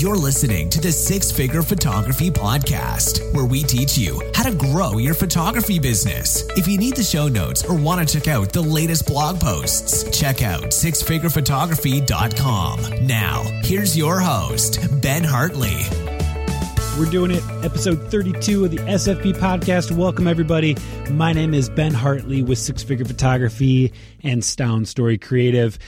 You're listening to the Six Figure Photography Podcast, where we teach you how to grow your photography business. If you need the show notes or want to check out the latest blog posts, check out sixfigurephotography.com. Now, here's your host, Ben Hartley. We're doing it, episode 32 of the SFP podcast. Welcome, everybody. My name is Ben Hartley with Six Figure Photography and Stone Story Creative.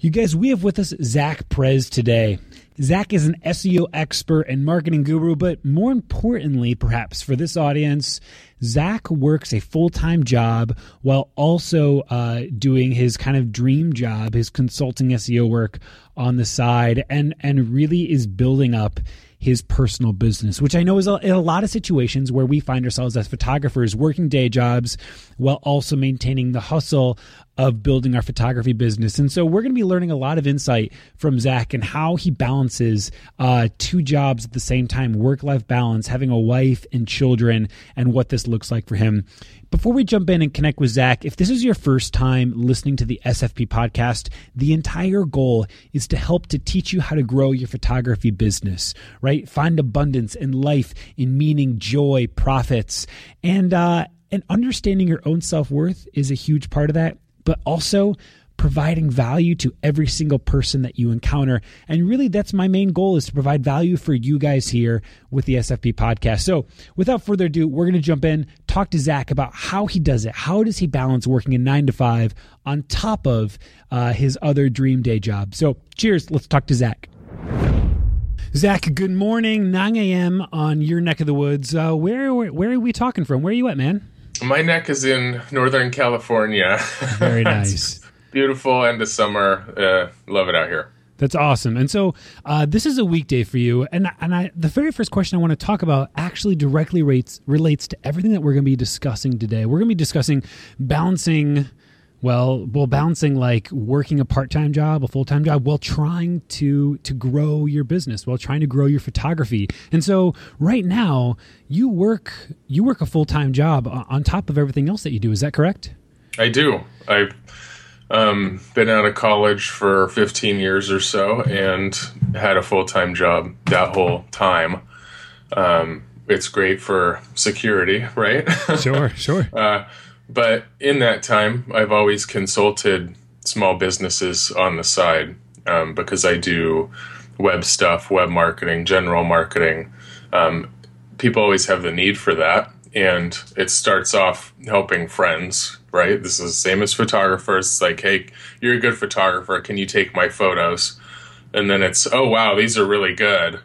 You guys, we have with us Zach Prez today. Zach is an SEO expert and marketing guru, but more importantly, perhaps for this audience, Zach works a full time job while also uh, doing his kind of dream job, his consulting SEO work on the side, and and really is building up his personal business, which I know is a, in a lot of situations where we find ourselves as photographers working day jobs while also maintaining the hustle of building our photography business. And so we're going to be learning a lot of insight from Zach and how he balances uh, two jobs at the same time, work life balance, having a wife and children, and what this looks like for him. Before we jump in and connect with Zach, if this is your first time listening to the SFP podcast, the entire goal is to help to teach you how to grow your photography business, right? Find abundance in life, in meaning, joy, profits, and, uh, and understanding your own self worth is a huge part of that, but also providing value to every single person that you encounter. And really, that's my main goal is to provide value for you guys here with the SFP podcast. So without further ado, we're going to jump in, talk to Zach about how he does it. How does he balance working a nine to five on top of uh, his other dream day job? So cheers. Let's talk to Zach. Zach, good morning. 9 a.m. on your neck of the woods. Uh, where, where where are we talking from? Where are you at, man? My neck is in Northern California. Very nice beautiful end of summer. Uh, love it out here. That's awesome. And so uh, this is a weekday for you. And and I the very first question I want to talk about actually directly rates relates to everything that we're going to be discussing today. We're going to be discussing balancing well, well balancing like working a part-time job, a full-time job while trying to to grow your business, while trying to grow your photography. And so right now, you work you work a full-time job on top of everything else that you do. Is that correct? I do. I um, been out of college for 15 years or so and had a full time job that whole time. Um, it's great for security, right? Sure, sure. uh, but in that time, I've always consulted small businesses on the side um, because I do web stuff, web marketing, general marketing. Um, people always have the need for that. And it starts off helping friends right? This is the same as photographers. It's like, hey, you're a good photographer. Can you take my photos? And then it's, oh, wow, these are really good.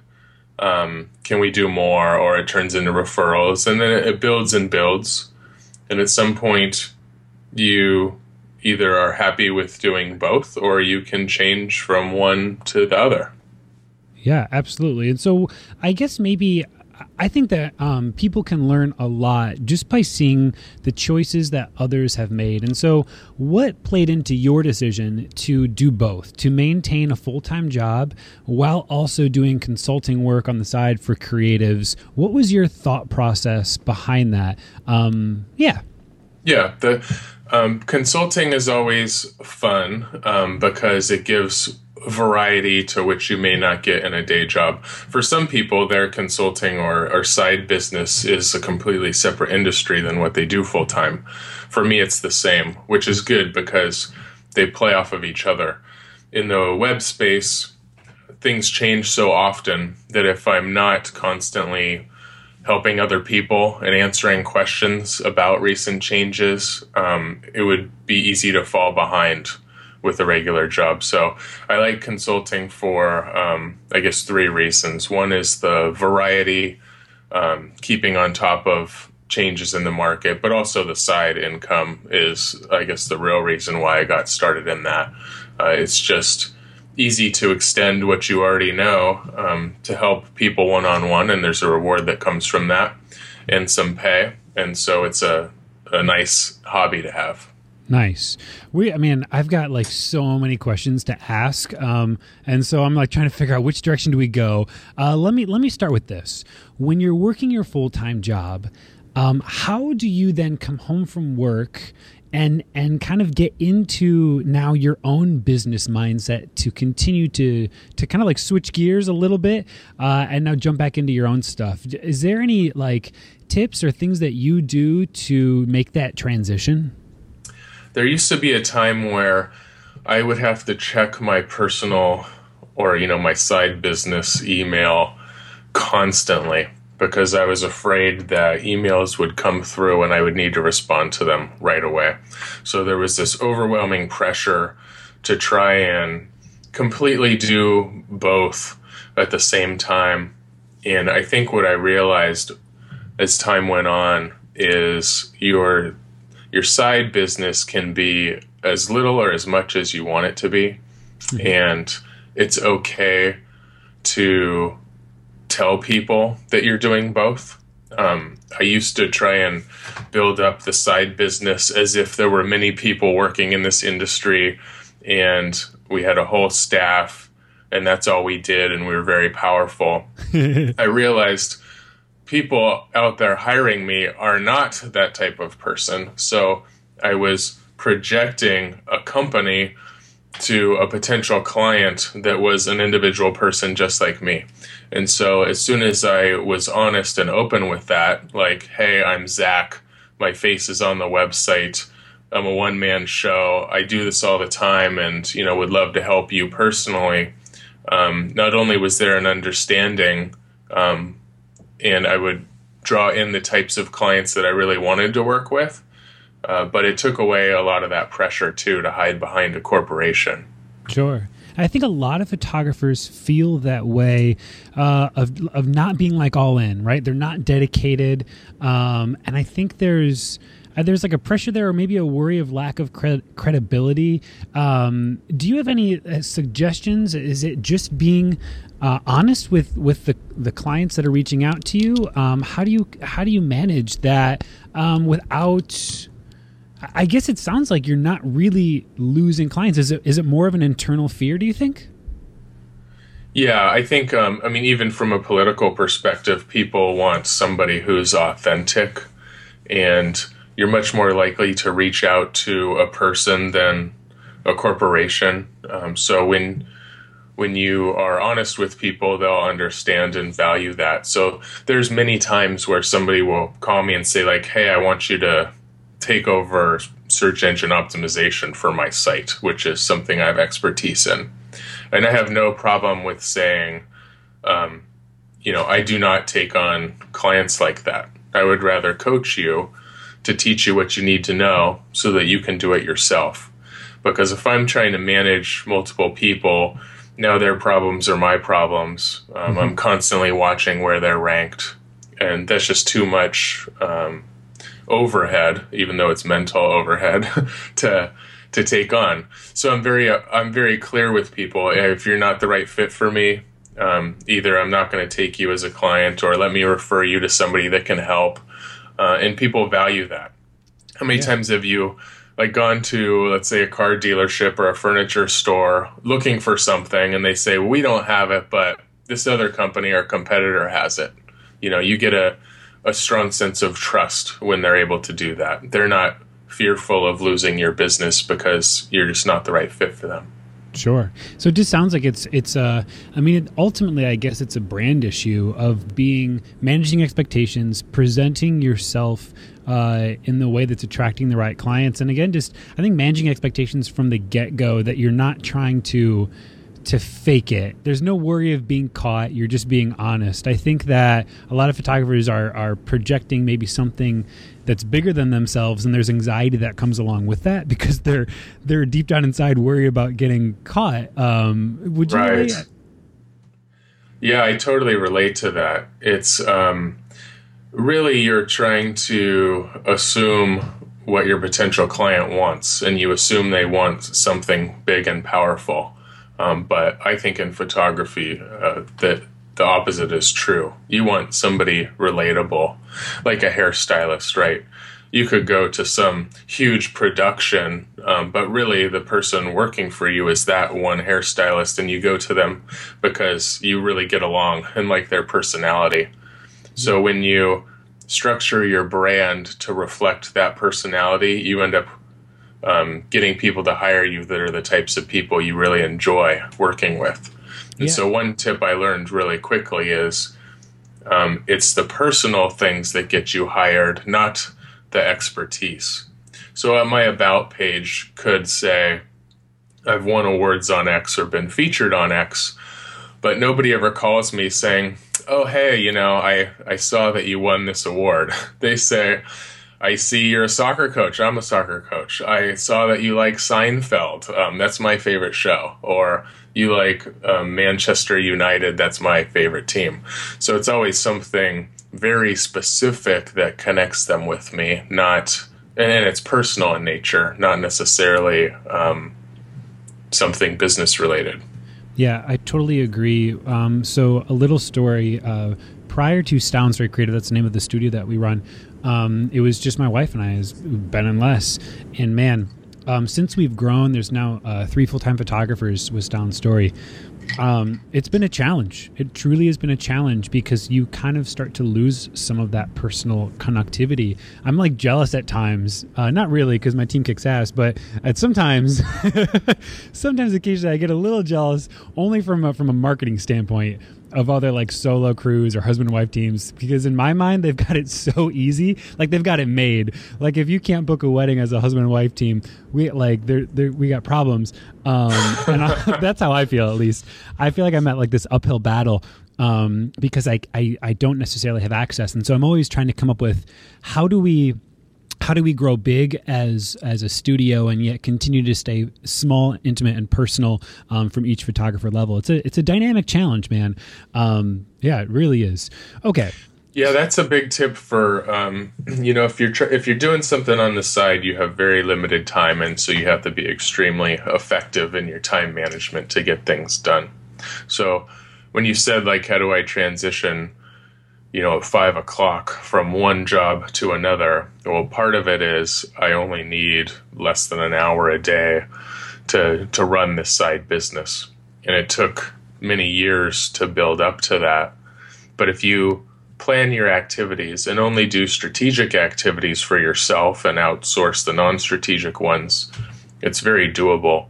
Um, can we do more? Or it turns into referrals. And then it builds and builds. And at some point, you either are happy with doing both or you can change from one to the other. Yeah, absolutely. And so I guess maybe I think that um, people can learn a lot just by seeing the choices that others have made. And so, what played into your decision to do both, to maintain a full time job while also doing consulting work on the side for creatives? What was your thought process behind that? Um, yeah. Yeah. The um, consulting is always fun um, because it gives variety to which you may not get in a day job. For some people, their consulting or, or side business is a completely separate industry than what they do full time. For me, it's the same, which is good because they play off of each other. In the web space, things change so often that if I'm not constantly helping other people and answering questions about recent changes, um, it would be easy to fall behind with a regular job. So I like consulting for, um, I guess, three reasons. One is the variety, um, keeping on top of changes in the market, but also the side income is, I guess, the real reason why I got started in that. Uh, it's just easy to extend what you already know um, to help people one on one, and there's a reward that comes from that and some pay. And so it's a, a nice hobby to have. Nice. We, I mean, I've got like so many questions to ask, um, and so I'm like trying to figure out which direction do we go. Uh, let me let me start with this. When you're working your full time job, um, how do you then come home from work and and kind of get into now your own business mindset to continue to to kind of like switch gears a little bit uh, and now jump back into your own stuff? Is there any like tips or things that you do to make that transition? There used to be a time where I would have to check my personal or you know my side business email constantly because I was afraid that emails would come through and I would need to respond to them right away. So there was this overwhelming pressure to try and completely do both at the same time. And I think what I realized as time went on is your your side business can be as little or as much as you want it to be. Mm-hmm. And it's okay to tell people that you're doing both. Um, I used to try and build up the side business as if there were many people working in this industry and we had a whole staff and that's all we did and we were very powerful. I realized people out there hiring me are not that type of person. So I was projecting a company to a potential client that was an individual person just like me. And so as soon as I was honest and open with that, like, hey, I'm Zach, my face is on the website. I'm a one man show. I do this all the time and, you know, would love to help you personally. Um, not only was there an understanding, um, and I would draw in the types of clients that I really wanted to work with. Uh, but it took away a lot of that pressure too to hide behind a corporation. Sure. I think a lot of photographers feel that way uh, of of not being like all in, right? They're not dedicated, um, and I think there's uh, there's like a pressure there, or maybe a worry of lack of credibility. Um, do you have any uh, suggestions? Is it just being uh, honest with with the the clients that are reaching out to you? Um, how do you how do you manage that um, without? I guess it sounds like you're not really losing clients. Is it is it more of an internal fear? Do you think? Yeah, I think. Um, I mean, even from a political perspective, people want somebody who's authentic, and you're much more likely to reach out to a person than a corporation. Um, so when when you are honest with people, they'll understand and value that. So there's many times where somebody will call me and say like, "Hey, I want you to take over search engine optimization for my site, which is something I have expertise in." And I have no problem with saying, um, you know, I do not take on clients like that. I would rather coach you to teach you what you need to know so that you can do it yourself. Because if I'm trying to manage multiple people, now their problems are my problems. Um, mm-hmm. I'm constantly watching where they're ranked, and that's just too much um, overhead, even though it's mental overhead to to take on. So I'm very uh, I'm very clear with people. If you're not the right fit for me, um, either I'm not going to take you as a client, or let me refer you to somebody that can help uh, and people value that. How many yeah. times have you like gone to let's say a car dealership or a furniture store looking for something and they say well, we don't have it but this other company or competitor has it. You know you get a, a strong sense of trust when they're able to do that. They're not fearful of losing your business because you're just not the right fit for them. Sure. So it just sounds like it's it's uh I mean ultimately I guess it's a brand issue of being managing expectations, presenting yourself uh, in the way that's attracting the right clients, and again, just I think managing expectations from the get go that you're not trying to to fake it. There's no worry of being caught. You're just being honest. I think that a lot of photographers are are projecting maybe something that's bigger than themselves and there's anxiety that comes along with that because they're they're deep down inside worried about getting caught. Um, would you right. Yeah, I totally relate to that. It's um, really you're trying to assume what your potential client wants and you assume they want something big and powerful um, but I think in photography uh, that the opposite is true. You want somebody relatable, like a hairstylist, right? You could go to some huge production, um, but really the person working for you is that one hairstylist, and you go to them because you really get along and like their personality. So when you structure your brand to reflect that personality, you end up um, getting people to hire you that are the types of people you really enjoy working with. And yeah. so, one tip I learned really quickly is um, it's the personal things that get you hired, not the expertise. So, my About page could say, I've won awards on X or been featured on X, but nobody ever calls me saying, Oh, hey, you know, I, I saw that you won this award. they say, I see you're a soccer coach. I'm a soccer coach. I saw that you like Seinfeld. Um, that's my favorite show. Or you like um, Manchester United. That's my favorite team. So it's always something very specific that connects them with me, not, and it's personal in nature, not necessarily um, something business related. Yeah, I totally agree. Um, so, a little story. Uh, prior to Stone Story Creative, that's the name of the studio that we run, um, it was just my wife and I, Ben and Les. And man, um, since we've grown, there's now uh, three full time photographers with Stone Story. Um, it's been a challenge. It truly has been a challenge because you kind of start to lose some of that personal connectivity. I'm like jealous at times, uh, not really because my team kicks ass, but at sometimes, sometimes occasionally I get a little jealous, only from a, from a marketing standpoint of other like solo crews or husband and wife teams because in my mind they've got it so easy. Like they've got it made. Like if you can't book a wedding as a husband and wife team we like they're, they're we got problems. Um and I, that's how i feel at least. I feel like i'm at like this uphill battle um because I, I i don't necessarily have access. And so i'm always trying to come up with how do we how do we grow big as as a studio and yet continue to stay small, intimate, and personal um, from each photographer level? It's a it's a dynamic challenge, man. Um, yeah, it really is. Okay. Yeah, that's a big tip for um, you know if you're tr- if you're doing something on the side, you have very limited time, and so you have to be extremely effective in your time management to get things done. So when you said like, how do I transition? You know, at five o'clock from one job to another. Well, part of it is I only need less than an hour a day to to run this side business, and it took many years to build up to that. But if you plan your activities and only do strategic activities for yourself and outsource the non-strategic ones, it's very doable.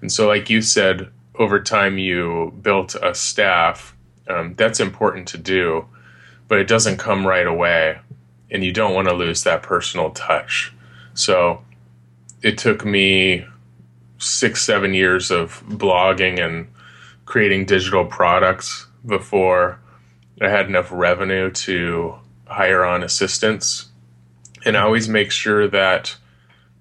And so, like you said, over time you built a staff. Um, that's important to do but it doesn't come right away and you don't want to lose that personal touch. So it took me six, seven years of blogging and creating digital products before I had enough revenue to hire on assistants. And I always make sure that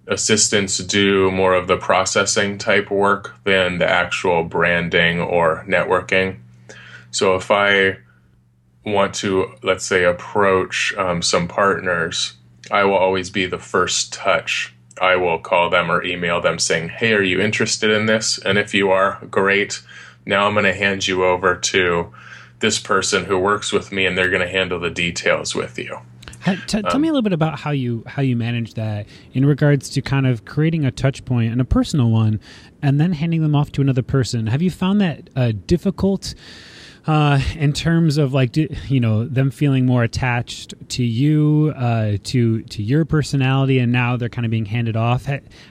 assistants do more of the processing type work than the actual branding or networking. So if I want to, let's say, approach um, some partners, I will always be the first touch. I will call them or email them saying, Hey, are you interested in this? And if you are, great. Now I'm going to hand you over to this person who works with me and they're going to handle the details with you. T- tell um, me a little bit about how you how you manage that in regards to kind of creating a touch point and a personal one, and then handing them off to another person. Have you found that uh, difficult? Uh, in terms of like you know them feeling more attached to you uh, to to your personality and now they're kind of being handed off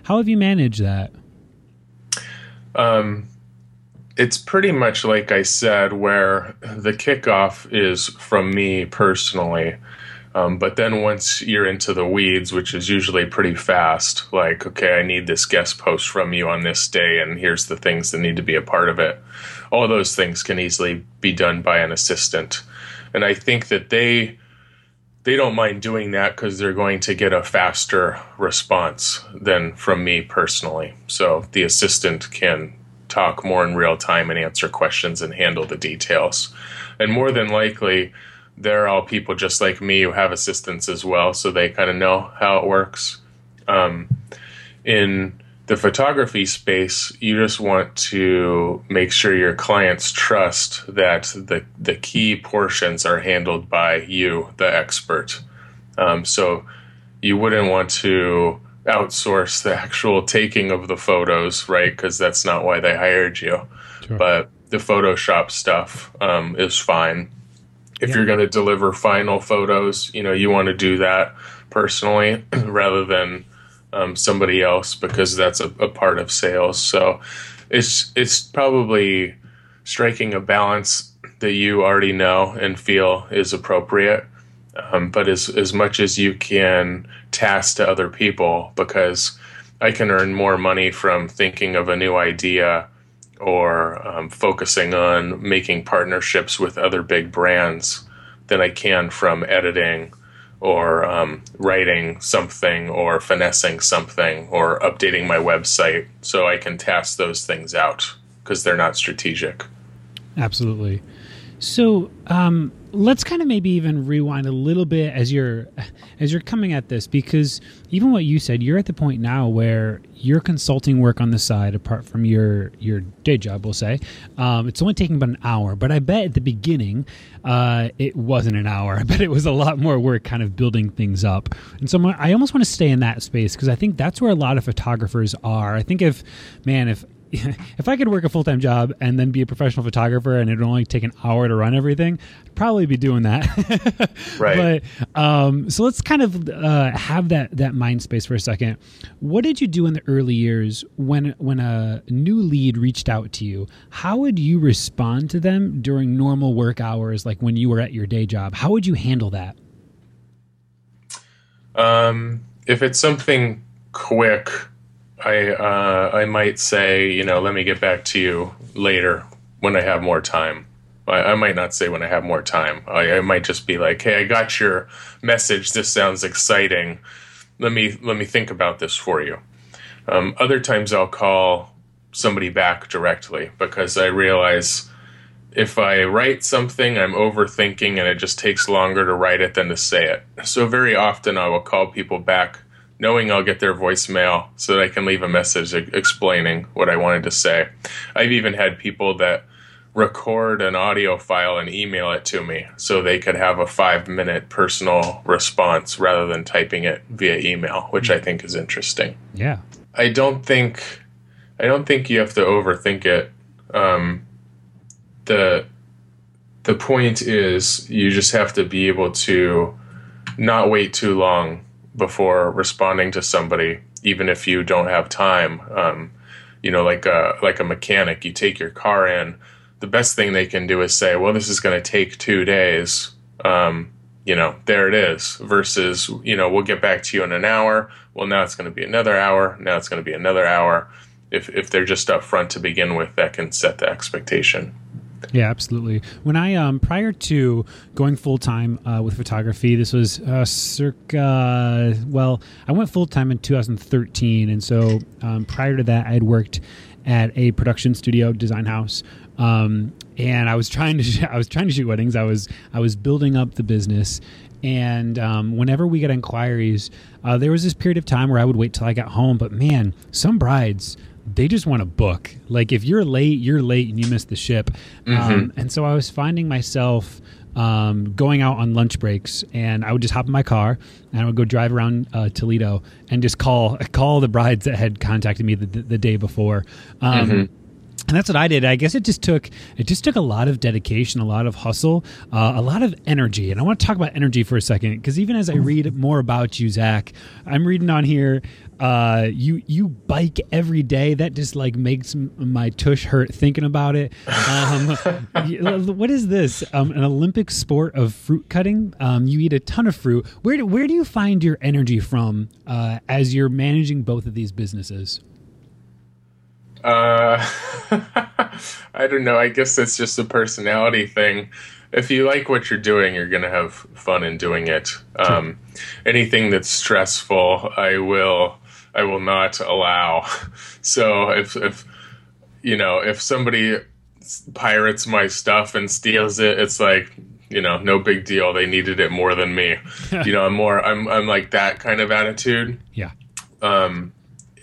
how have you managed that Um, it's pretty much like I said, where the kickoff is from me personally. Um, but then once you're into the weeds, which is usually pretty fast, like, okay, I need this guest post from you on this day, and here's the things that need to be a part of it. All those things can easily be done by an assistant. And I think that they they don't mind doing that because they're going to get a faster response than from me personally. So the assistant can talk more in real time and answer questions and handle the details. And more than likely, they're all people just like me who have assistants as well, so they kind of know how it works. Um, in the photography space, you just want to make sure your clients trust that the the key portions are handled by you, the expert. Um, so you wouldn't want to outsource the actual taking of the photos, right? Because that's not why they hired you. Sure. But the Photoshop stuff um, is fine. If yeah. you're going to deliver final photos, you know, you want to do that personally rather than um, somebody else because that's a, a part of sales. So it's it's probably striking a balance that you already know and feel is appropriate um, but as as much as you can task to other people because I can earn more money from thinking of a new idea or um, focusing on making partnerships with other big brands than I can from editing or um, writing something or finessing something or updating my website so I can task those things out because they're not strategic. Absolutely. So um, let's kind of maybe even rewind a little bit as you're as you're coming at this because even what you said, you're at the point now where your consulting work on the side, apart from your your day job, we'll say, um, it's only taking about an hour. But I bet at the beginning, uh, it wasn't an hour. I bet it was a lot more work, kind of building things up. And so I almost want to stay in that space because I think that's where a lot of photographers are. I think if man, if if I could work a full time job and then be a professional photographer and it would only take an hour to run everything, I'd probably be doing that. right. But um, so let's kind of uh, have that that mind space for a second. What did you do in the early years when when a new lead reached out to you? How would you respond to them during normal work hours, like when you were at your day job? How would you handle that? Um, if it's something quick I uh, I might say, you know, let me get back to you later when I have more time. I, I might not say when I have more time. I, I, might just be like, hey, I got your message. This sounds exciting. Let me let me think about this for you. Um, other times I'll call somebody back directly because I realize if I write something, I'm overthinking and it just takes longer to write it than to say it. So very often I will call people back knowing I'll get their voicemail so that I can leave a message explaining what I wanted to say. I've even had people that record an audio file and email it to me so they could have a five minute personal response rather than typing it via email, which I think is interesting. Yeah. I don't think I don't think you have to overthink it. Um, the the point is you just have to be able to not wait too long before responding to somebody, even if you don't have time. Um, you know, like a like a mechanic, you take your car in. The best thing they can do is say, "Well, this is going to take two days." Um, you know, there it is. Versus, you know, we'll get back to you in an hour. Well, now it's going to be another hour. Now it's going to be another hour. If if they're just upfront to begin with, that can set the expectation. Yeah, absolutely. When I um prior to going full time uh, with photography, this was uh, circa well, I went full time in 2013, and so um, prior to that, I had worked at a production studio design house. Um, and I was trying to sh- I was trying to shoot weddings. I was I was building up the business, and um, whenever we get inquiries, uh, there was this period of time where I would wait till I got home. But man, some brides they just want to book. Like if you're late, you're late and you miss the ship. Mm-hmm. Um, and so I was finding myself um, going out on lunch breaks, and I would just hop in my car and I would go drive around uh, Toledo and just call call the brides that had contacted me the, the, the day before. Um, mm-hmm. and that's what I did. I guess it just took it just took a lot of dedication, a lot of hustle, uh, a lot of energy. And I want to talk about energy for a second because even as I read more about you, Zach, I'm reading on here. Uh, you you bike every day. That just like makes my tush hurt thinking about it. Um, what is this? Um, an Olympic sport of fruit cutting. Um, you eat a ton of fruit. Where do, where do you find your energy from uh, as you're managing both of these businesses? Uh, I don't know. I guess it's just a personality thing. If you like what you're doing, you're going to have fun in doing it. Um, anything that's stressful, I will, I will not allow. So if, if, you know, if somebody pirates my stuff and steals it, it's like, you know, no big deal. They needed it more than me. you know, I'm more, I'm, I'm like that kind of attitude. Yeah. Um,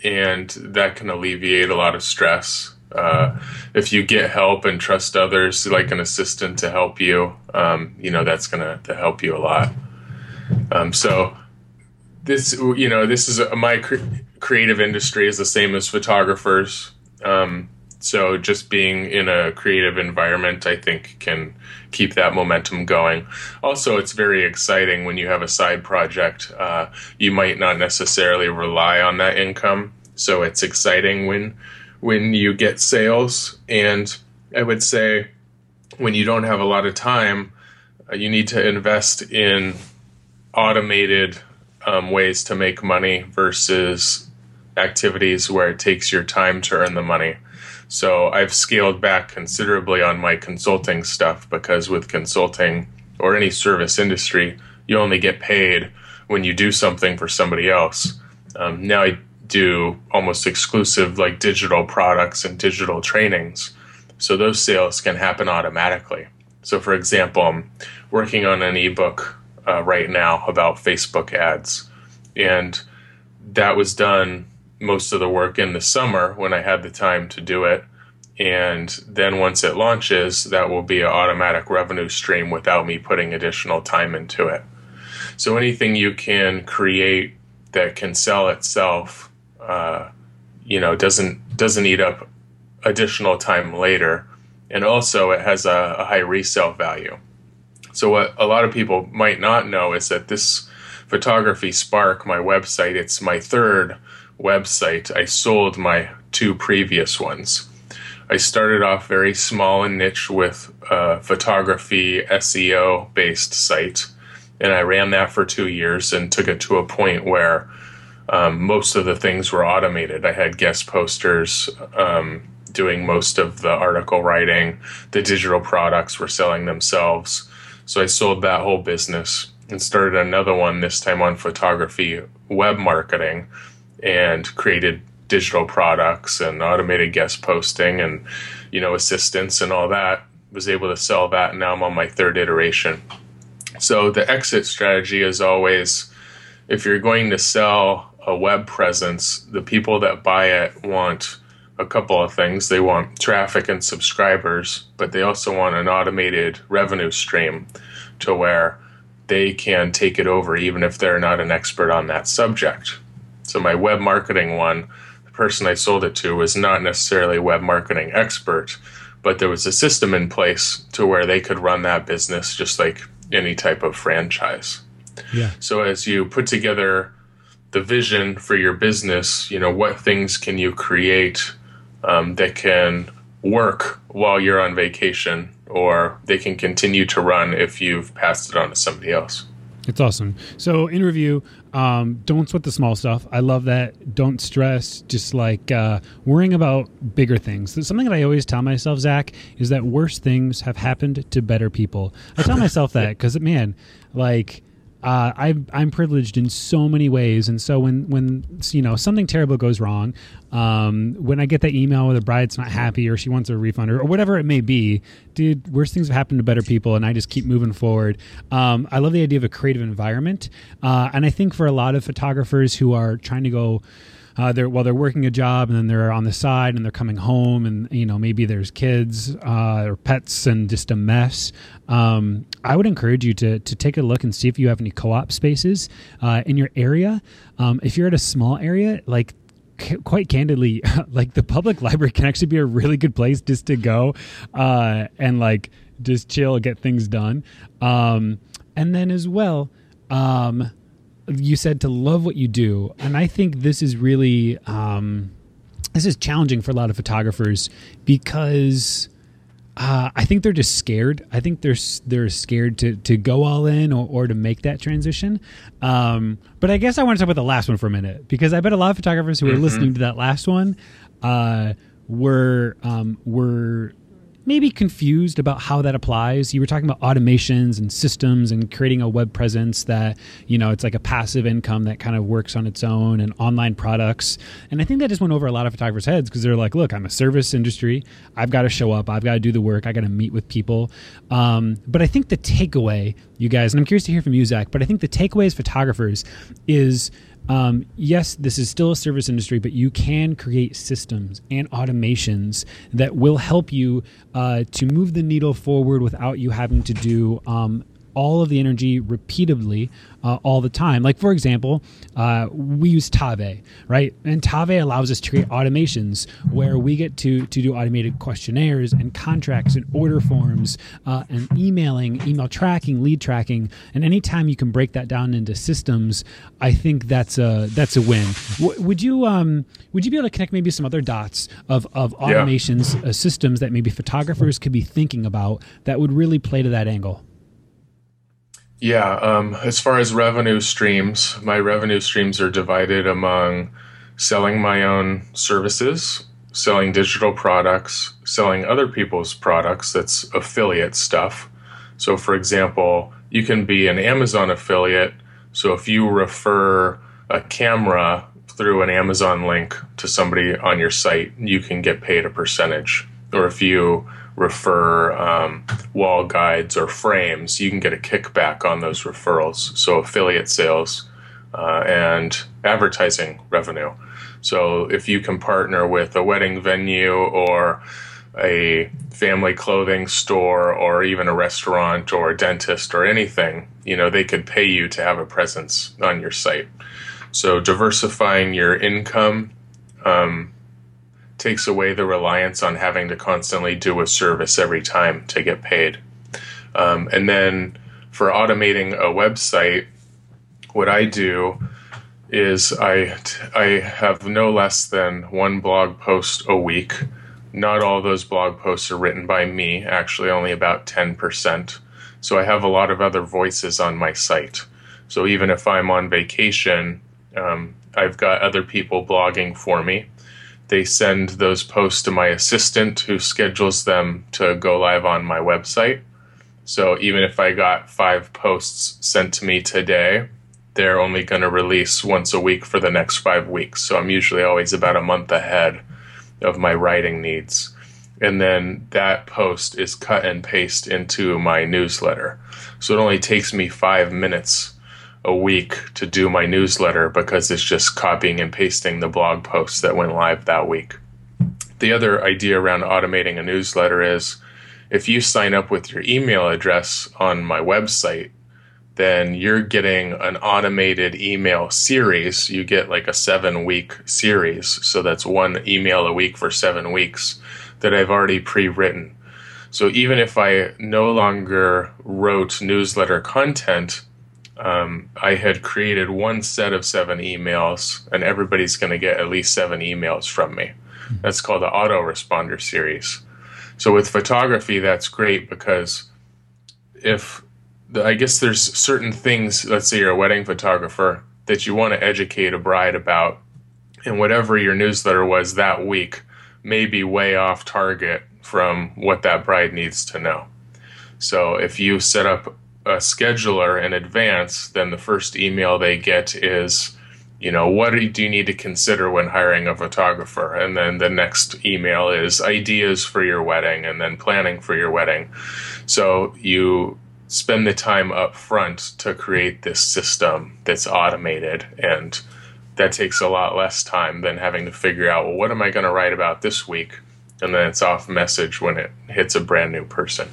and that can alleviate a lot of stress. Uh, if you get help and trust others, like an assistant to help you, um, you know that's gonna to help you a lot. Um, so this, you know, this is a, my cre- creative industry is the same as photographers. Um, so just being in a creative environment, I think, can keep that momentum going. Also, it's very exciting when you have a side project. Uh, you might not necessarily rely on that income, so it's exciting when when you get sales. And I would say when you don't have a lot of time, uh, you need to invest in automated um, ways to make money versus activities where it takes your time to earn the money. So I've scaled back considerably on my consulting stuff because with consulting or any service industry, you only get paid when you do something for somebody else. Um, now I do almost exclusive like digital products and digital trainings. So those sales can happen automatically. So, for example, I'm working on an ebook uh, right now about Facebook ads. And that was done most of the work in the summer when I had the time to do it. And then once it launches, that will be an automatic revenue stream without me putting additional time into it. So anything you can create that can sell itself, uh, you know, doesn't doesn't eat up additional time later, and also it has a, a high resale value. So what a lot of people might not know is that this photography spark, my website, it's my third website, I sold my two previous ones. I started off very small and niche with a photography SEO based site, and I ran that for two years and took it to a point where um, most of the things were automated. I had guest posters um, doing most of the article writing, the digital products were selling themselves. So I sold that whole business and started another one, this time on photography web marketing and created digital products and automated guest posting and you know assistance and all that. Was able to sell that and now i'm on my third iteration. So the exit strategy is always if you're going to sell a web presence the people that buy it want a couple of things they want traffic and subscribers but they also want an automated revenue stream to where they can take it over even if they're not an expert on that subject so my web marketing one, the person I sold it to was not necessarily a web marketing expert, but there was a system in place to where they could run that business just like any type of franchise. Yeah. So as you put together the vision for your business, you know, what things can you create um, that can work while you're on vacation or they can continue to run if you've passed it on to somebody else. It's awesome. So, in review, um, don't sweat the small stuff. I love that. Don't stress. Just like uh, worrying about bigger things. something that I always tell myself, Zach, is that worse things have happened to better people. I tell myself that because, man, like uh, I, I'm privileged in so many ways, and so when when you know something terrible goes wrong, um, when I get that email where the bride's not happy or she wants a refund or, or whatever it may be, dude, worse things have happened to better people, and I just keep moving forward. Um, I love the idea of a creative environment, uh, and I think for a lot of photographers who are trying to go uh, they're while they're working a job and then they're on the side and they're coming home and you know maybe there's kids uh, or pets and just a mess. Um, I would encourage you to to take a look and see if you have any co-op spaces uh, in your area. Um, if you're at a small area, like quite candidly, like the public library can actually be a really good place just to go uh, and like just chill, get things done. Um, and then as well, um, you said to love what you do, and I think this is really um, this is challenging for a lot of photographers because. Uh, I think they're just scared. I think they're they're scared to to go all in or, or to make that transition. Um, but I guess I want to talk about the last one for a minute because I bet a lot of photographers who are mm-hmm. listening to that last one uh, were um, were maybe confused about how that applies. You were talking about automations and systems and creating a web presence that, you know, it's like a passive income that kind of works on its own and online products. And I think that just went over a lot of photographers' heads because they're like, look, I'm a service industry. I've got to show up. I've got to do the work. I got to meet with people. Um, but I think the takeaway, you guys, and I'm curious to hear from you, Zach, but I think the takeaway as photographers is um, yes, this is still a service industry, but you can create systems and automations that will help you uh, to move the needle forward without you having to do um, all of the energy repeatedly uh, all the time. Like, for example, uh, we use Táve, right? And Táve allows us to create automations where we get to, to do automated questionnaires and contracts and order forms uh, and emailing, email tracking, lead tracking. And anytime you can break that down into systems, I think that's a, that's a win. W- would you, um, would you be able to connect maybe some other dots of, of automations, yeah. Uh, systems that maybe photographers could be thinking about that would really play to that angle? Yeah, um, as far as revenue streams, my revenue streams are divided among selling my own services, selling digital products, selling other people's products that's affiliate stuff. So, for example, you can be an Amazon affiliate. So, if you refer a camera through an Amazon link to somebody on your site, you can get paid a percentage. Or if you refer um, wall guides or frames, you can get a kickback on those referrals. So affiliate sales uh, and advertising revenue. So if you can partner with a wedding venue or a family clothing store or even a restaurant or a dentist or anything, you know, they could pay you to have a presence on your site. So diversifying your income um, takes away the reliance on having to constantly do a service every time to get paid. Um, and then for automating a website, what I do is I I have no less than one blog post a week. Not all those blog posts are written by me, actually only about 10%. So I have a lot of other voices on my site. So even if I'm on vacation, um, I've got other people blogging for me they send those posts to my assistant who schedules them to go live on my website. So even if I got five posts sent to me today, they're only going to release once a week for the next five weeks. So I'm usually always about a month ahead of my writing needs. And then that post is cut and paste into my newsletter. So it only takes me five minutes a week to do my newsletter because it's just copying and pasting the blog posts that went live that week. The other idea around automating a newsletter is if you sign up with your email address on my website, then you're getting an automated email series. You get like a seven week series. So that's one email a week for seven weeks that I've already pre written. So even if I no longer wrote newsletter content, um, I had created one set of seven emails, and everybody's going to get at least seven emails from me. That's called the autoresponder series. So with photography, that's great because if the, I guess there's certain things, let's say you're a wedding photographer, that you want to educate a bride about, and whatever your newsletter was that week may be way off target from what that bride needs to know. So if you set up a scheduler in advance, then the first email they get is, you know, what do you need to consider when hiring a photographer? And then the next email is ideas for your wedding and then planning for your wedding. So you spend the time up front to create this system that's automated and that takes a lot less time than having to figure out, well, what am I going to write about this week? And then it's off message when it hits a brand new person.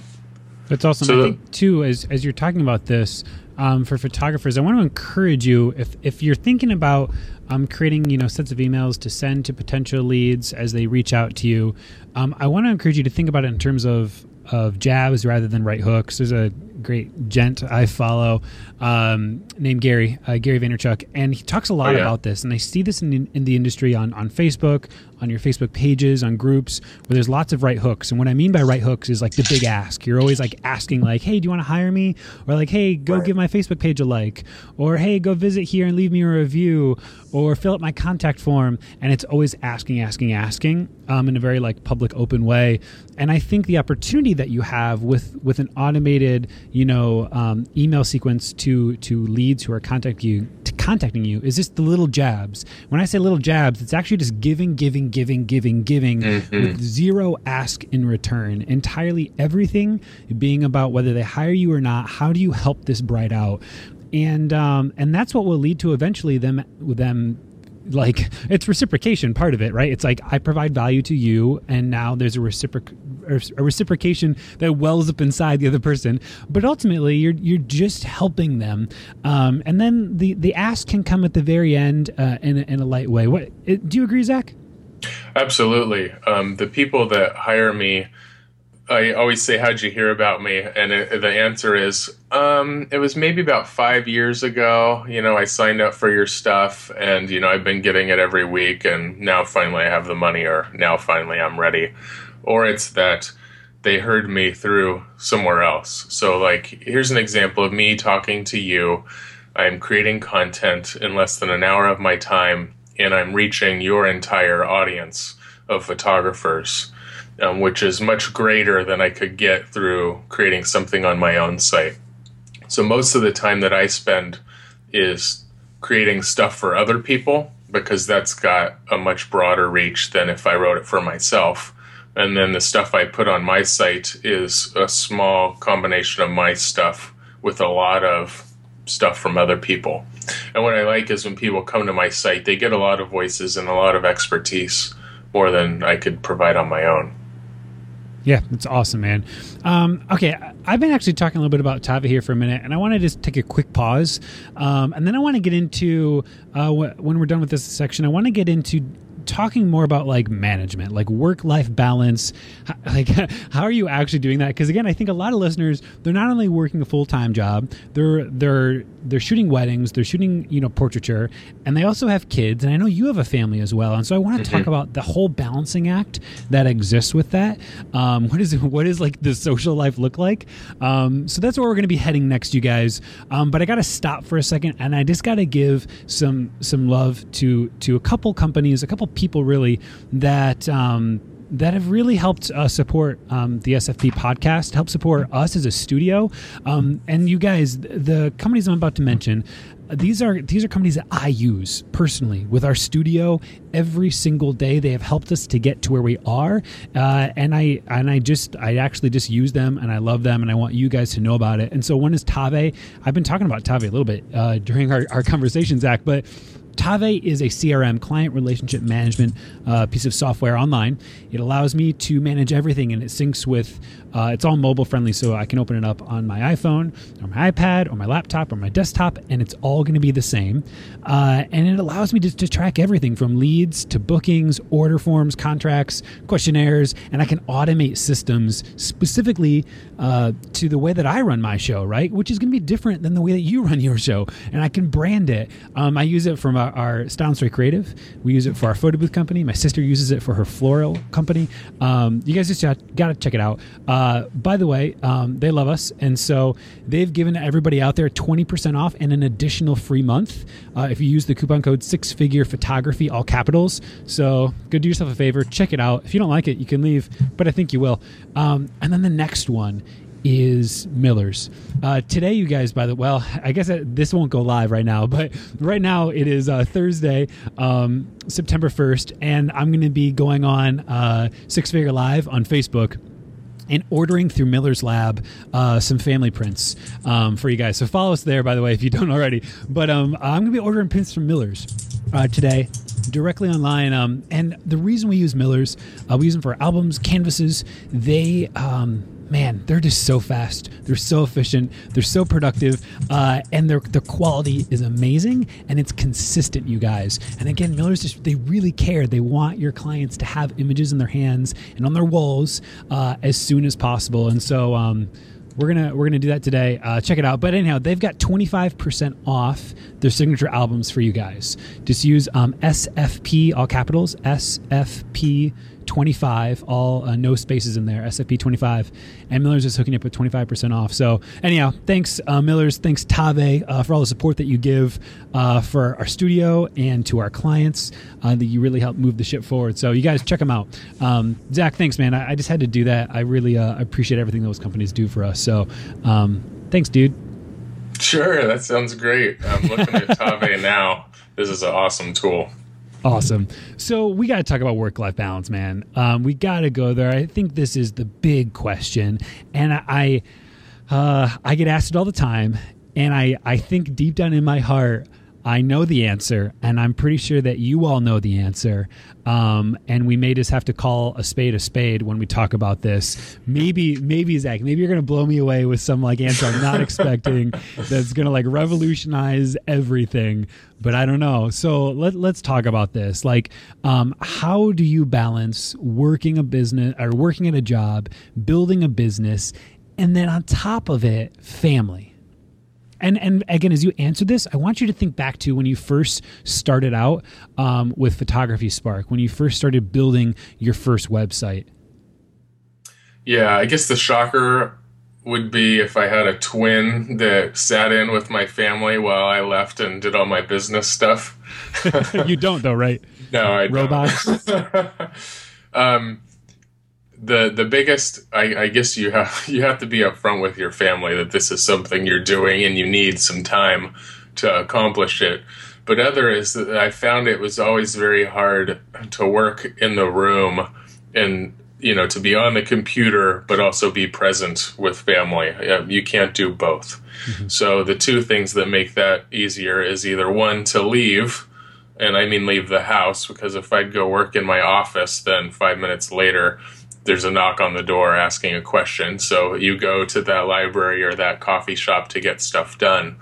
That's awesome. So I think too, as as you're talking about this um, for photographers, I want to encourage you if if you're thinking about um, creating you know sets of emails to send to potential leads as they reach out to you. Um, I want to encourage you to think about it in terms of of jabs rather than right hooks. There's a great gent I follow um, named Gary, uh, Gary Vaynerchuk, and he talks a lot oh, yeah. about this. And I see this in, in the industry on, on Facebook, on your Facebook pages, on groups, where there's lots of right hooks. And what I mean by right hooks is like the big ask. You're always like asking, like, hey, do you want to hire me? Or like, hey, go right. give my Facebook page a like. Or hey, go visit here and leave me a review. Or fill out my contact form. And it's always asking, asking, asking um, in a very like public, open way. And I think the opportunity that you have with with an automated, you know, um, email sequence to to leads who are contacting you to contacting you is just the little jabs. When I say little jabs, it's actually just giving, giving, giving, giving, giving mm-hmm. with zero ask in return. Entirely everything being about whether they hire you or not. How do you help this bride out? And um, and that's what will lead to eventually them them like it's reciprocation part of it right? It's like i provide value to you and now there's a reciproc a reciprocation that wells up inside the other person. But ultimately you're you're just helping them. Um, and then the the ask can come at the very end uh, in, a, in a light way. What do you agree zach? Absolutely. Um, the people that hire me I always say, "How'd you hear about me?" And it, the answer is, um, "It was maybe about five years ago. You know, I signed up for your stuff, and you know, I've been getting it every week, and now finally I have the money, or now finally I'm ready." Or it's that they heard me through somewhere else. So, like, here's an example of me talking to you. I'm creating content in less than an hour of my time, and I'm reaching your entire audience of photographers um, which is much greater than I could get through creating something on my own site. So most of the time that I spend is creating stuff for other people because that's got a much broader reach than if I wrote it for myself. And then the stuff I put on my site is a small combination of my stuff with a lot of stuff from other people. And what I like is when people come to my site, they get a lot of voices and a lot of expertise more than I could provide on my own. Yeah, it's awesome, man. Um, okay, I've been actually talking a little bit about Táve here for a minute, and I want to just take a quick pause, um, and then I want to get into uh, wh- when we're done with this section. I want to get into talking more about like management, like work life balance. Like, how are you actually doing that? Because again, I think a lot of listeners they're not only working a full time job, they're they're they're shooting weddings, they're shooting you know portraiture, and they also have kids. And I know you have a family as well. And so I want to mm-hmm. talk about the whole balancing act that exists with that. Um, what is what is like the social life look like? Um, so that's where we're going to be heading next, you guys. Um, but I got to stop for a second, and I just got to give some some love to to a couple companies, a couple people really that um, that have really helped uh, support um, the SFP podcast, help support us as a studio. Um, and you guys, the companies I'm about to mention, these are these are companies that I use personally with our studio every single day. They have helped us to get to where we are, uh, and I and I just I actually just use them and I love them and I want you guys to know about it. And so one is Táve. I've been talking about Táve a little bit uh, during our, our conversation, Zach, but Táve is a CRM, client relationship management uh, piece of software online. It allows me to manage everything and it syncs with, uh, it's all mobile friendly, so I can open it up on my iPhone or my iPad or my laptop or my desktop, and it's all going to be the same. Uh, and it allows me to, to track everything from leads to bookings, order forms, contracts, questionnaires, and I can automate systems specifically uh, to the way that I run my show, right? Which is going to be different than the way that you run your show. And I can brand it. Um, I use it from our, our Style Story Creative. We use it for our photo booth company. My sister uses it for her floral company. Um, you guys just got to check it out. Uh, by the way, um, they love us. And so they've given everybody out there 20% off and an additional free month uh, if you use the coupon code six figure photography, all capitals. So go do yourself a favor, check it out. If you don't like it, you can leave, but I think you will. Um, and then the next one is Miller's. Uh, today, you guys, by the well, I guess this won't go live right now, but right now it is uh, Thursday, um, September 1st, and I'm going to be going on uh, Six Figure Live on Facebook and ordering through Miller's Lab uh, some family prints um, for you guys. So follow us there, by the way, if you don't already. But um, I'm going to be ordering prints from Miller's uh, today directly online. Um, and the reason we use Miller's, uh, we use them for albums, canvases. They um, man, they're just so fast. They're so efficient. They're so productive, uh, and their their quality is amazing and it's consistent. You guys, and again, Miller's just they really care. They want your clients to have images in their hands and on their walls uh, as soon as possible. And so. Um, we're gonna we're gonna do that today. Uh, check it out. But anyhow, they've got 25% off their signature albums for you guys. Just use um, SFP all capitals SFP 25, all uh, no spaces in there, SFP 25. And Miller's is hooking up with 25% off. So, anyhow, thanks, uh, Miller's. Thanks, Táve, uh, for all the support that you give uh, for our studio and to our clients. Uh, that you really help move the ship forward. So, you guys check them out. Um, Zach, thanks, man. I, I, just had to do that. I really uh, appreciate everything those companies do for us. So, um, thanks, dude. Sure, that sounds great. I'm looking at Táve now. This is an awesome tool. Awesome. So we got to talk about work life balance, man. Um, we got to go there. I think this is the big question, and I, uh, I get asked it all the time, and I, I think deep down in my heart, I know the answer, and I'm pretty sure that you all know the answer. Um, and we may just have to call a spade a spade when we talk about this. Maybe, maybe Zach, maybe you're gonna blow me away with some like answer I'm not expecting that's gonna like revolutionize everything. But I don't know. So let let's talk about this. Like, um, how do you balance working a business or working at a job, building a business, and then on top of it, family? And and again, as you answer this, I want you to think back to when you first started out um, with Photography Spark, when you first started building your first website. Yeah, I guess the shocker would be if I had a twin that sat in with my family while I left and did all my business stuff. you don't, though, right? No, I don't robots. um, the the biggest I, I, guess you have you have to be upfront with your family that this is something you're doing and you need some time to accomplish it. But other is that I found it was always very hard to work in the room and you know to be on the computer but also be present with family. You can't do both. Mm-hmm. So the two things that make that easier is either one to leave and I mean leave the house because if I'd go work in my office then 5 minutes later there's a knock on the door asking a question. So you go to that library or that coffee shop to get stuff done.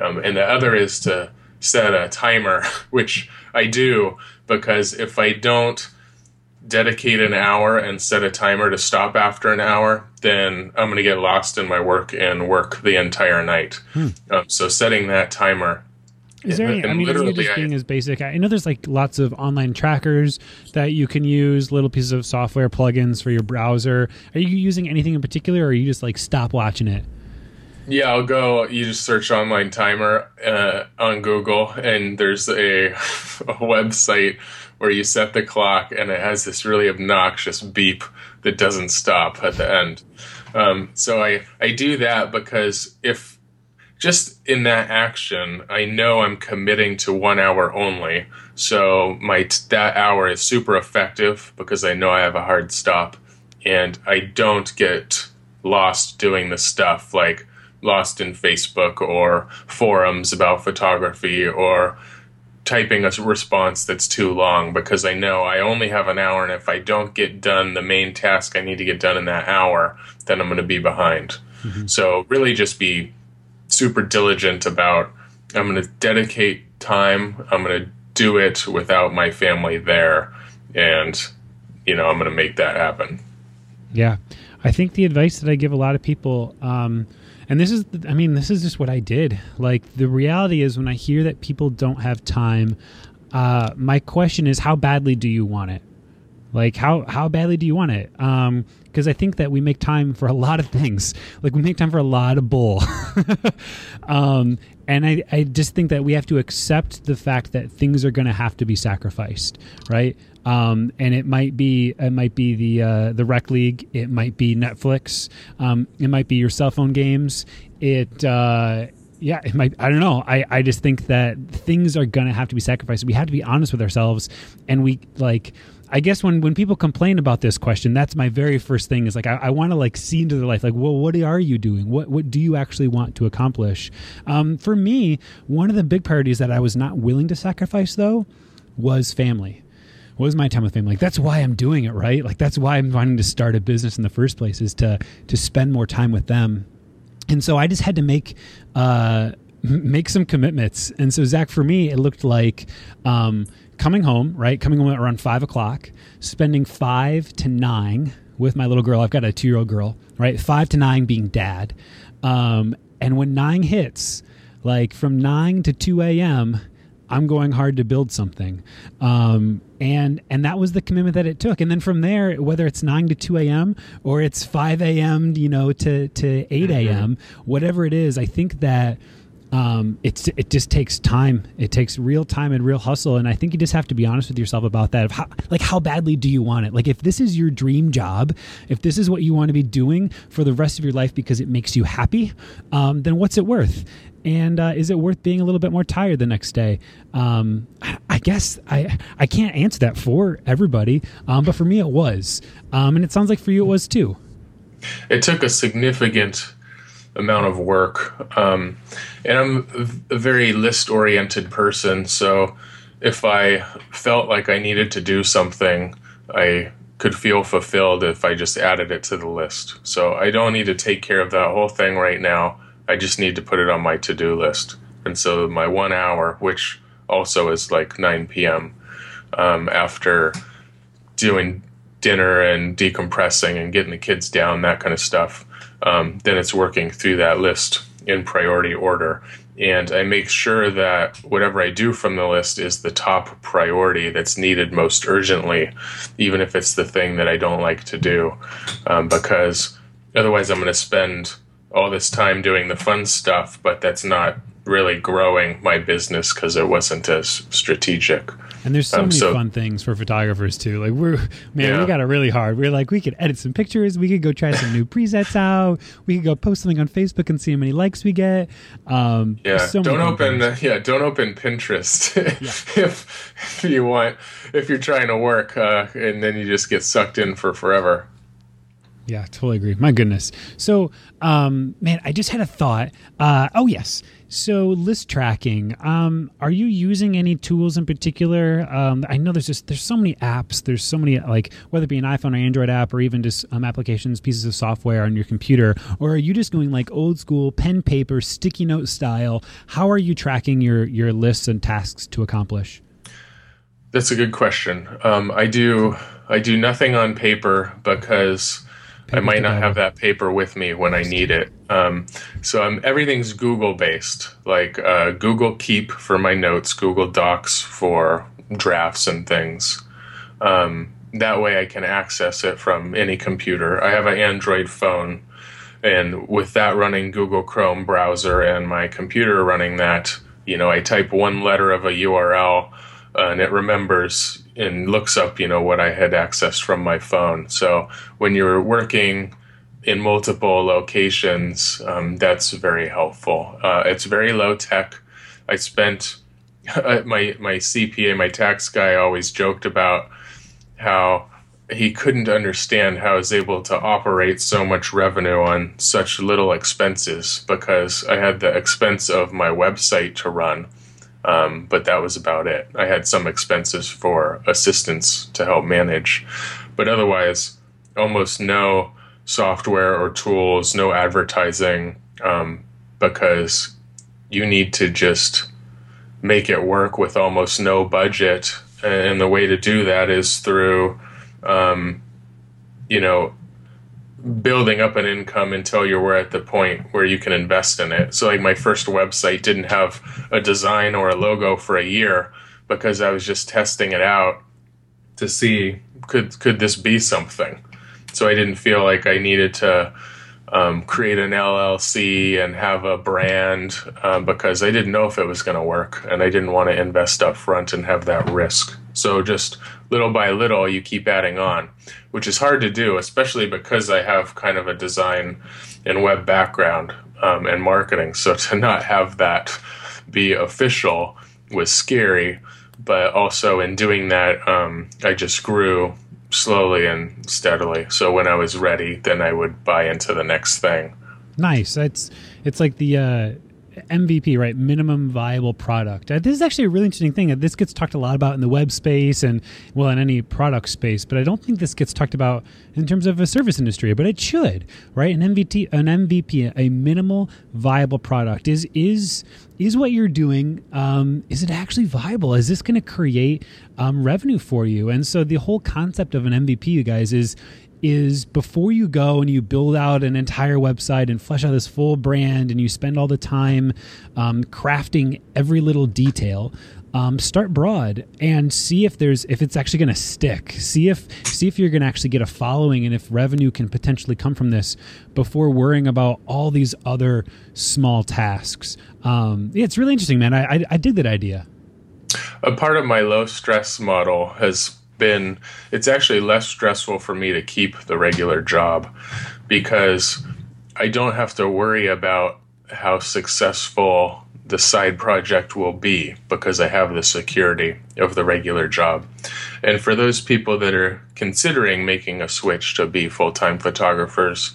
Um, and the other is to set a timer, which I do because if I don't dedicate an hour and set a timer to stop after an hour, then I'm going to get lost in my work and work the entire night. Hmm. Um, so setting that timer is there any? I mean, you just being as basic. I know there's like lots of online trackers that you can use, little pieces of software plugins for your browser. Are you using anything in particular, or are you just like stop watching it? Yeah, I'll go. You just search online timer uh, on Google, and there's a, a website where you set the clock, and it has this really obnoxious beep that doesn't stop at the end. Um, so I I do that because if just in that action, I know I'm committing to one hour only. So my that hour is super effective because I know I have a hard stop, and I don't get lost doing the stuff like lost in Facebook or forums about photography or typing a response that's too long because I know I only have an hour, and if I don't get done the main task I need to get done in that hour, then I'm going to be behind. Mm-hmm. So really, just be super diligent about I'm going to dedicate time. I'm going to do it without my family there, and you know I'm going to make that happen. Yeah, I think the advice that I give a lot of people, um, and this is, I mean, this is just what I did. Like the reality is, when I hear that people don't have time, uh, my question is, how badly do you want it? Like how how badly do you want it? Um, because I think that we make time for a lot of things. Like we make time for a lot of bull. um, and I, I just think that we have to accept the fact that things are going to have to be sacrificed, right? Um, and it might be it might be the uh, the rec league, it might be Netflix, um, it might be your cell phone games. It uh, yeah, it might. I don't know. I I just think that things are going to have to be sacrificed. We have to be honest with ourselves, and we like I guess when when people complain about this question, that's my very first thing is like I, I want to like see into their life like, well, what are you doing? What what do you actually want to accomplish? Um, for me, one of the big priorities that I was not willing to sacrifice though was family. Was my time with family. Like that's why i'm doing it right? Like that's why i'm wanting to start a business in the first place is to to spend more time with them. And so i just had to make uh make some commitments. And so zach for me it looked like um coming home right coming home around five o'clock spending five to nine with my little girl. I've got a two year old girl right? Five to nine being dad. Um and when nine hits like from 9 to 2 a.m i'm going hard to build something. Um, and and that was the commitment that it took. And then from there whether it's 9 to 2 a.m or it's 5 a.m you know to, to 8 a.m whatever it is i think that um, it's it just takes time. It takes real time and real hustle, and I think you just have to be honest with yourself about that. How, like, how badly do you want it? Like, if this is your dream job, if this is what you want to be doing for the rest of your life because it makes you happy, um, then what's it worth? And uh, is it worth being a little bit more tired the next day? Um, I guess I I can't answer that for everybody, um, but for me it was, um, and it sounds like for you it was too. It took a significant amount of work. Um, and I'm a very list oriented person. So if I felt like I needed to do something, I could feel fulfilled if I just added it to the list. So I don't need to take care of that whole thing right now. I just need to put it on my to do list. And so my one hour, which also is like 9 p.m., um, after doing dinner and decompressing and getting the kids down, that kind of stuff, um, then it's working through that list in priority order. And I make sure that whatever I do from the list is the top priority that's needed most urgently, even if it's the thing that I don't like to do, um, because otherwise I'm going to spend all this time doing the fun stuff, but that's not really growing my business because it wasn't as strategic. And there's so um, many so, fun things for photographers too. Like we're man, yeah. we got it really hard. We're like we could edit some pictures, we could go try some new presets out, we could go post something on Facebook and see how many likes we get. Um, yeah, so don't open uh, yeah, don't open Pinterest yeah. if if you want if you're trying to work uh, and then you just get sucked in for forever. Yeah, totally agree. My goodness. So, um, man, I just had a thought. Uh, oh yes. So list tracking. Um, are you using any tools in particular? Um, I know there's just there's so many apps. There's so many like whether it be an iPhone or Android app or even just um, applications, pieces of software on your computer. Or are you just going like old school pen paper sticky note style? How are you tracking your your lists and tasks to accomplish? That's a good question. Um, I do I do nothing on paper because I might not have that paper with me when I need it. Um, so I'm, everything's Google based, like uh, Google Keep for my notes, Google Docs for drafts and things. Um, that way I can access it from any computer. I have an Android phone, and with that running Google Chrome browser and my computer running that, you know, I type one letter of a URL uh, and it remembers and looks up, you know, what I had accessed from my phone. So when you're working in multiple locations, um, that's very helpful. Uh, it's very low tech. I spent uh, my my CPA, my tax guy, always joked about how he couldn't understand how I was able to operate so much revenue on such little expenses because I had the expense of my website to run um, but that was about it. I had some expenses for assistance to help manage, but otherwise, almost no software or tools, no advertising, um, because you need to just make it work with almost no budget. And the way to do that is through, um, you know, building up an income until you were at the point where you can invest in it. So like my first website didn't have a design or a logo for a year because I was just testing it out to see could could this be something. So I didn't feel like I needed to um, create an LLC and have a brand um, because I didn't know if it was going to work and I didn't want to invest up front and have that risk. So just little by little, you keep adding on, which is hard to do, especially because I have kind of a design and web background um, and marketing. So to not have that be official was scary, but also in doing that, um, I just grew slowly and steadily. So when I was ready, then I would buy into the next thing. Nice. It's it's like the uh, MVP, right? Minimum viable product. Uh, this is actually a really interesting thing. This gets talked a lot about in the web space and, well, in any product space, but I don't think this gets talked about in terms of a service industry, but it should, right? An MVP, an MVP, a minimal viable product is, is, is what you're doing, um, is it actually viable? Is this going to create um, revenue for you? And so the whole concept of an MVP, you guys, is is before you go and you build out an entire website and flesh out this full brand and you spend all the time um, crafting every little detail um, start broad and see if there's if it's actually going to stick. See if see if you're going to actually get a following and if revenue can potentially come from this before worrying about all these other small tasks. Um, yeah, it's really interesting man. I, I, I dig that idea. A part of my low stress model has been it's actually less stressful for me to keep the regular job because I don't have to worry about how successful the side project will be because I have the security of the regular job. And for those people that are considering making a switch to be full time photographers,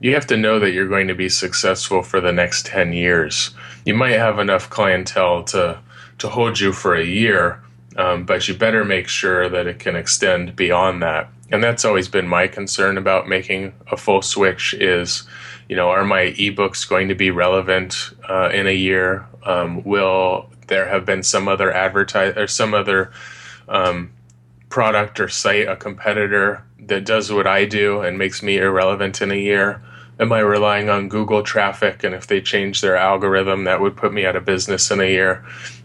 you have to know that you're going to be successful for the next 10 years. You might have enough clientele to, to hold you for a year, um, but you better make sure that it can extend beyond that. And that's always been my concern about making a full switch is, you know, are my ebooks going to be relevant uh, in a year? Um, will there have been some other advertise or some other um, product or site, a competitor that does what I do and makes me irrelevant in a year? Am I relying on Google traffic? And if they change their algorithm, that would put me out of business in a year.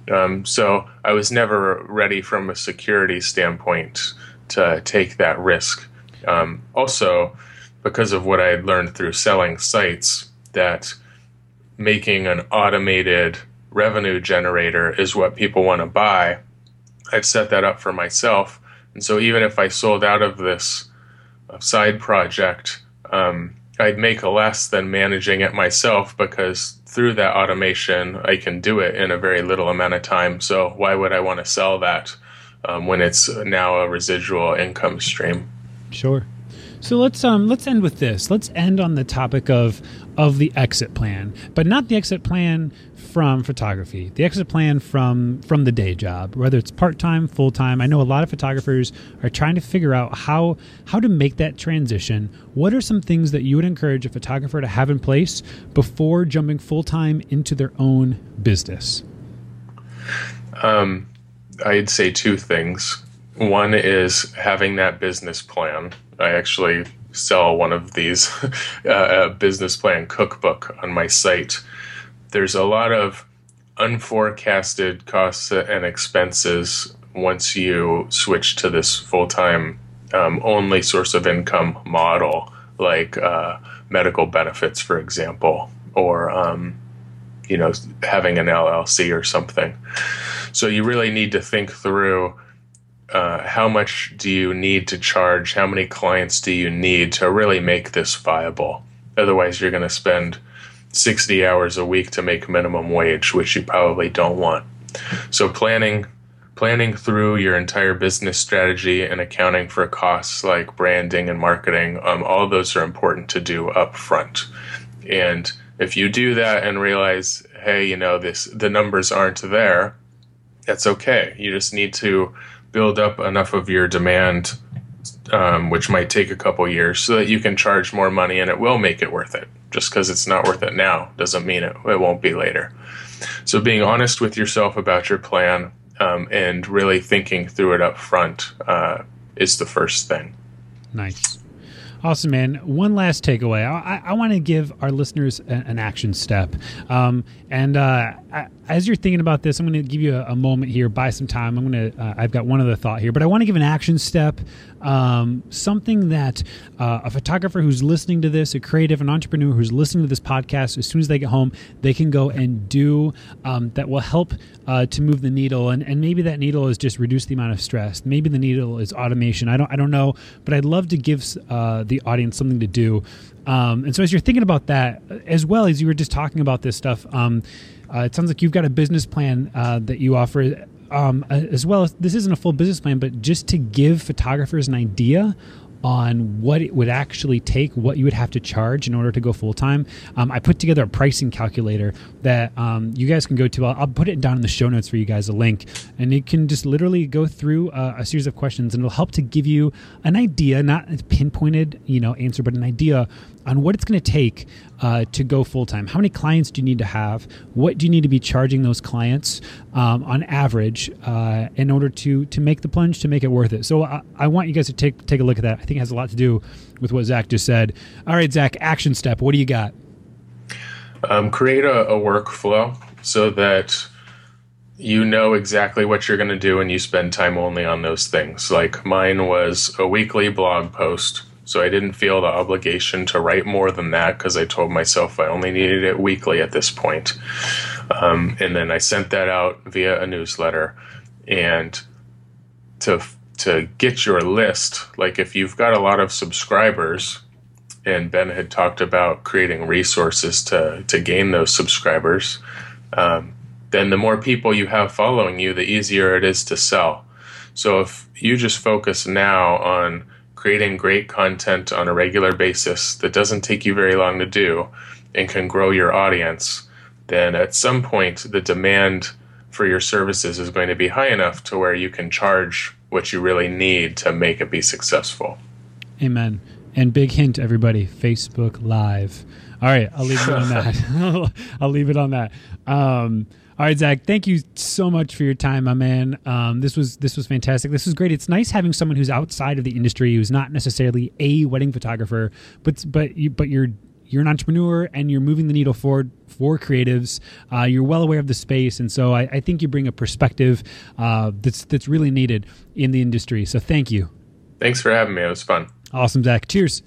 Um, so I was never ready from a security standpoint to take that risk. Um, also, because of what I had learned through selling sites, that making an automated revenue generator is what people want to buy. I've set that up for myself. And so even if I sold out of this uh, side project, um, I'd make less than managing it myself because through that automation, I can do it in a very little amount of time. So why would I want to sell that um, when it's now a residual income stream? Sure. So let's um let's end with this. Let's end on the topic of of the exit plan, but not the exit plan from photography, the exit plan from from the day job, whether it's part time, full time. I know a lot of photographers are trying to figure out how how to make that transition. What are some things that you would encourage a photographer to have in place before jumping full time into their own business? Um, I'd say two things. One is having that business plan. I actually sell one of these uh, business plan cookbook on my site there's a lot of unforecasted costs and expenses once you switch to this full time um, only source of income model, like uh, medical benefits, for example, or um, you know having an LLC or something. So you really need to think through. Uh, how much do you need to charge? How many clients do you need to really make this viable? Otherwise, you're going to spend 60 hours a week to make minimum wage, which you probably don't want. So planning planning through your entire business strategy and accounting for costs like branding and marketing, um, all those are important to do up front. And if you do that and realize, hey, you know, this the numbers aren't there, that's okay. You just need to build up enough of your demand, um, which might take a couple years, so that you can charge more money and it will make it worth it just because it's not worth it now doesn't mean it, it won't be later. So being honest with yourself about your plan um, and really thinking through it up front uh, is the first thing. Nice. Awesome, man. One last takeaway. I, I want to give our listeners a, an action step. Um, and uh, I, as you're thinking about this, I'm going to give you a, a, moment here. Buy some time. I'm going to. Uh, I've got one other thought here, but I want to give an action step. Um, something that uh, a photographer who's listening to this, a creative, an entrepreneur who's listening to this podcast, as soon as they get home, they can go and do um, that will help uh, to move the needle. And, and maybe that needle is just reduce the amount of stress. Maybe the needle is automation. I don't. I don't know, but I'd love to give uh, the audience something to do. Um, and so, as you're thinking about that, as well as you were just talking about this stuff, um, uh, it sounds like you've got a business plan uh, that you offer, um, as well this isn't a full business plan, but just to give photographers an idea on what it would actually take, what you would have to charge in order to go full time, um, I put together a pricing calculator that um, you guys can go to. I'll, I'll, put it down in the show notes for you guys, a link, and you can just literally go through uh, a series of questions, and it'll help to give you an idea, not a pinpointed, you know, answer, but an idea on what it's going to take uh, to go full time. How many clients do you need to have? What do you need to be charging those clients um, on average uh, in order to to make the plunge to make it worth it? So I, I, want you guys to take take a look at that. I think it has a lot to do with what Zach just said. All right, Zach, action step. What do you got? Um, create a, a workflow so that you know exactly what you're going to do and you spend time only on those things. Like mine was a weekly blog post so I didn't feel the obligation to write more than that because I told myself I only needed it weekly at this point. Um, and then I sent that out via a newsletter. And to to get your list, like if you've got a lot of subscribers, and Ben had talked about creating resources to to gain those subscribers, um, then the more people you have following you, the easier it is to sell. So if you just focus now on creating great content on a regular basis that doesn't take you very long to do and can grow your audience, then at some point the demand for your services is going to be high enough to where you can charge what you really need to make it be successful. Amen. And big hint, everybody Facebook Live. All right, I'll leave it on that. I'll leave it on that. Um, all right, Zach. Thank you so much for your time, my man. Um, this was this was fantastic. This was great. It's nice having someone who's outside of the industry, who's not necessarily a wedding photographer, but but you but you're you're an entrepreneur and you're moving the needle forward for creatives. Uh, you're well aware of the space, and so I, I think you bring a perspective uh, that's that's really needed in the industry. So thank you. Thanks for having me. It was fun. Awesome, Zach. Cheers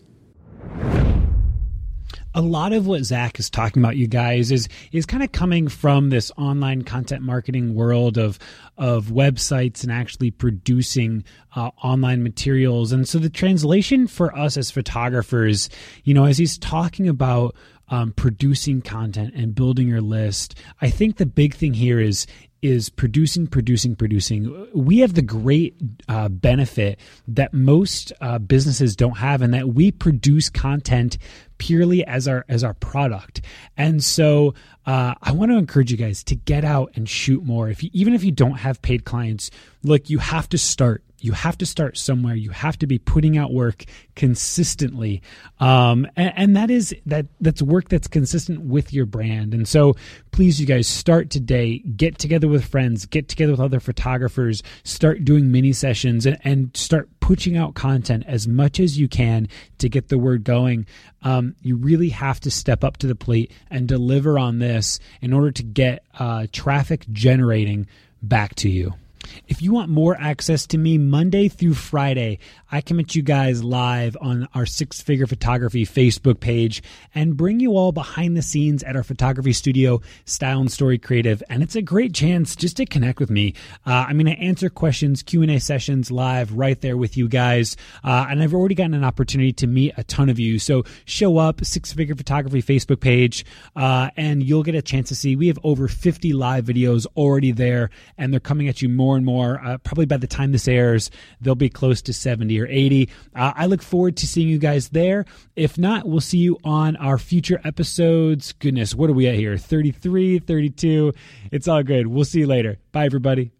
a lot of what Zach is talking about, you guys, is is kind of coming from this online content marketing world of of websites and actually producing uh, online materials. And so the translation for us as photographers, you know, as he's talking about um, producing content and building your list, I think the big thing here is is producing, producing, producing. We have the great uh, benefit that most uh, businesses don't have, and that we produce content purely as our as our product. And so, uh, I want to encourage you guys to get out and shoot more. If you, even if you don't have paid clients, look, you have to start you have to start somewhere. You have to be putting out work consistently, um, and, and, that is that that's work that's consistent with your brand. And so, please, you guys, start today. Get together with friends. Get together with other photographers. Start doing mini sessions and, and start pushing out content as much as you can to get the word going. Um, you really have to step up to the plate and deliver on this in order to get uh, traffic generating back to you. If you want more access to me Monday through Friday, I come at you guys live on our Six Figure Photography Facebook page and bring you all behind the scenes at our photography studio, Style and Story Creative. And it's a great chance just to connect with me. Uh, I'm going to answer questions, Q&A sessions live right there with you guys. Uh, and I've already gotten an opportunity to meet a ton of you. So show up, Six Figure Photography Facebook page, uh, and you'll get a chance to see. We have over 50 live videos already there, and they're coming at you more and more. Uh, probably by the time this airs, they'll be close to 70 or 80. Uh, I look forward to seeing you guys there. If not, we'll see you on our future episodes. Goodness, what are we at here? 33, 32. It's all good. We'll see you later. Bye, everybody.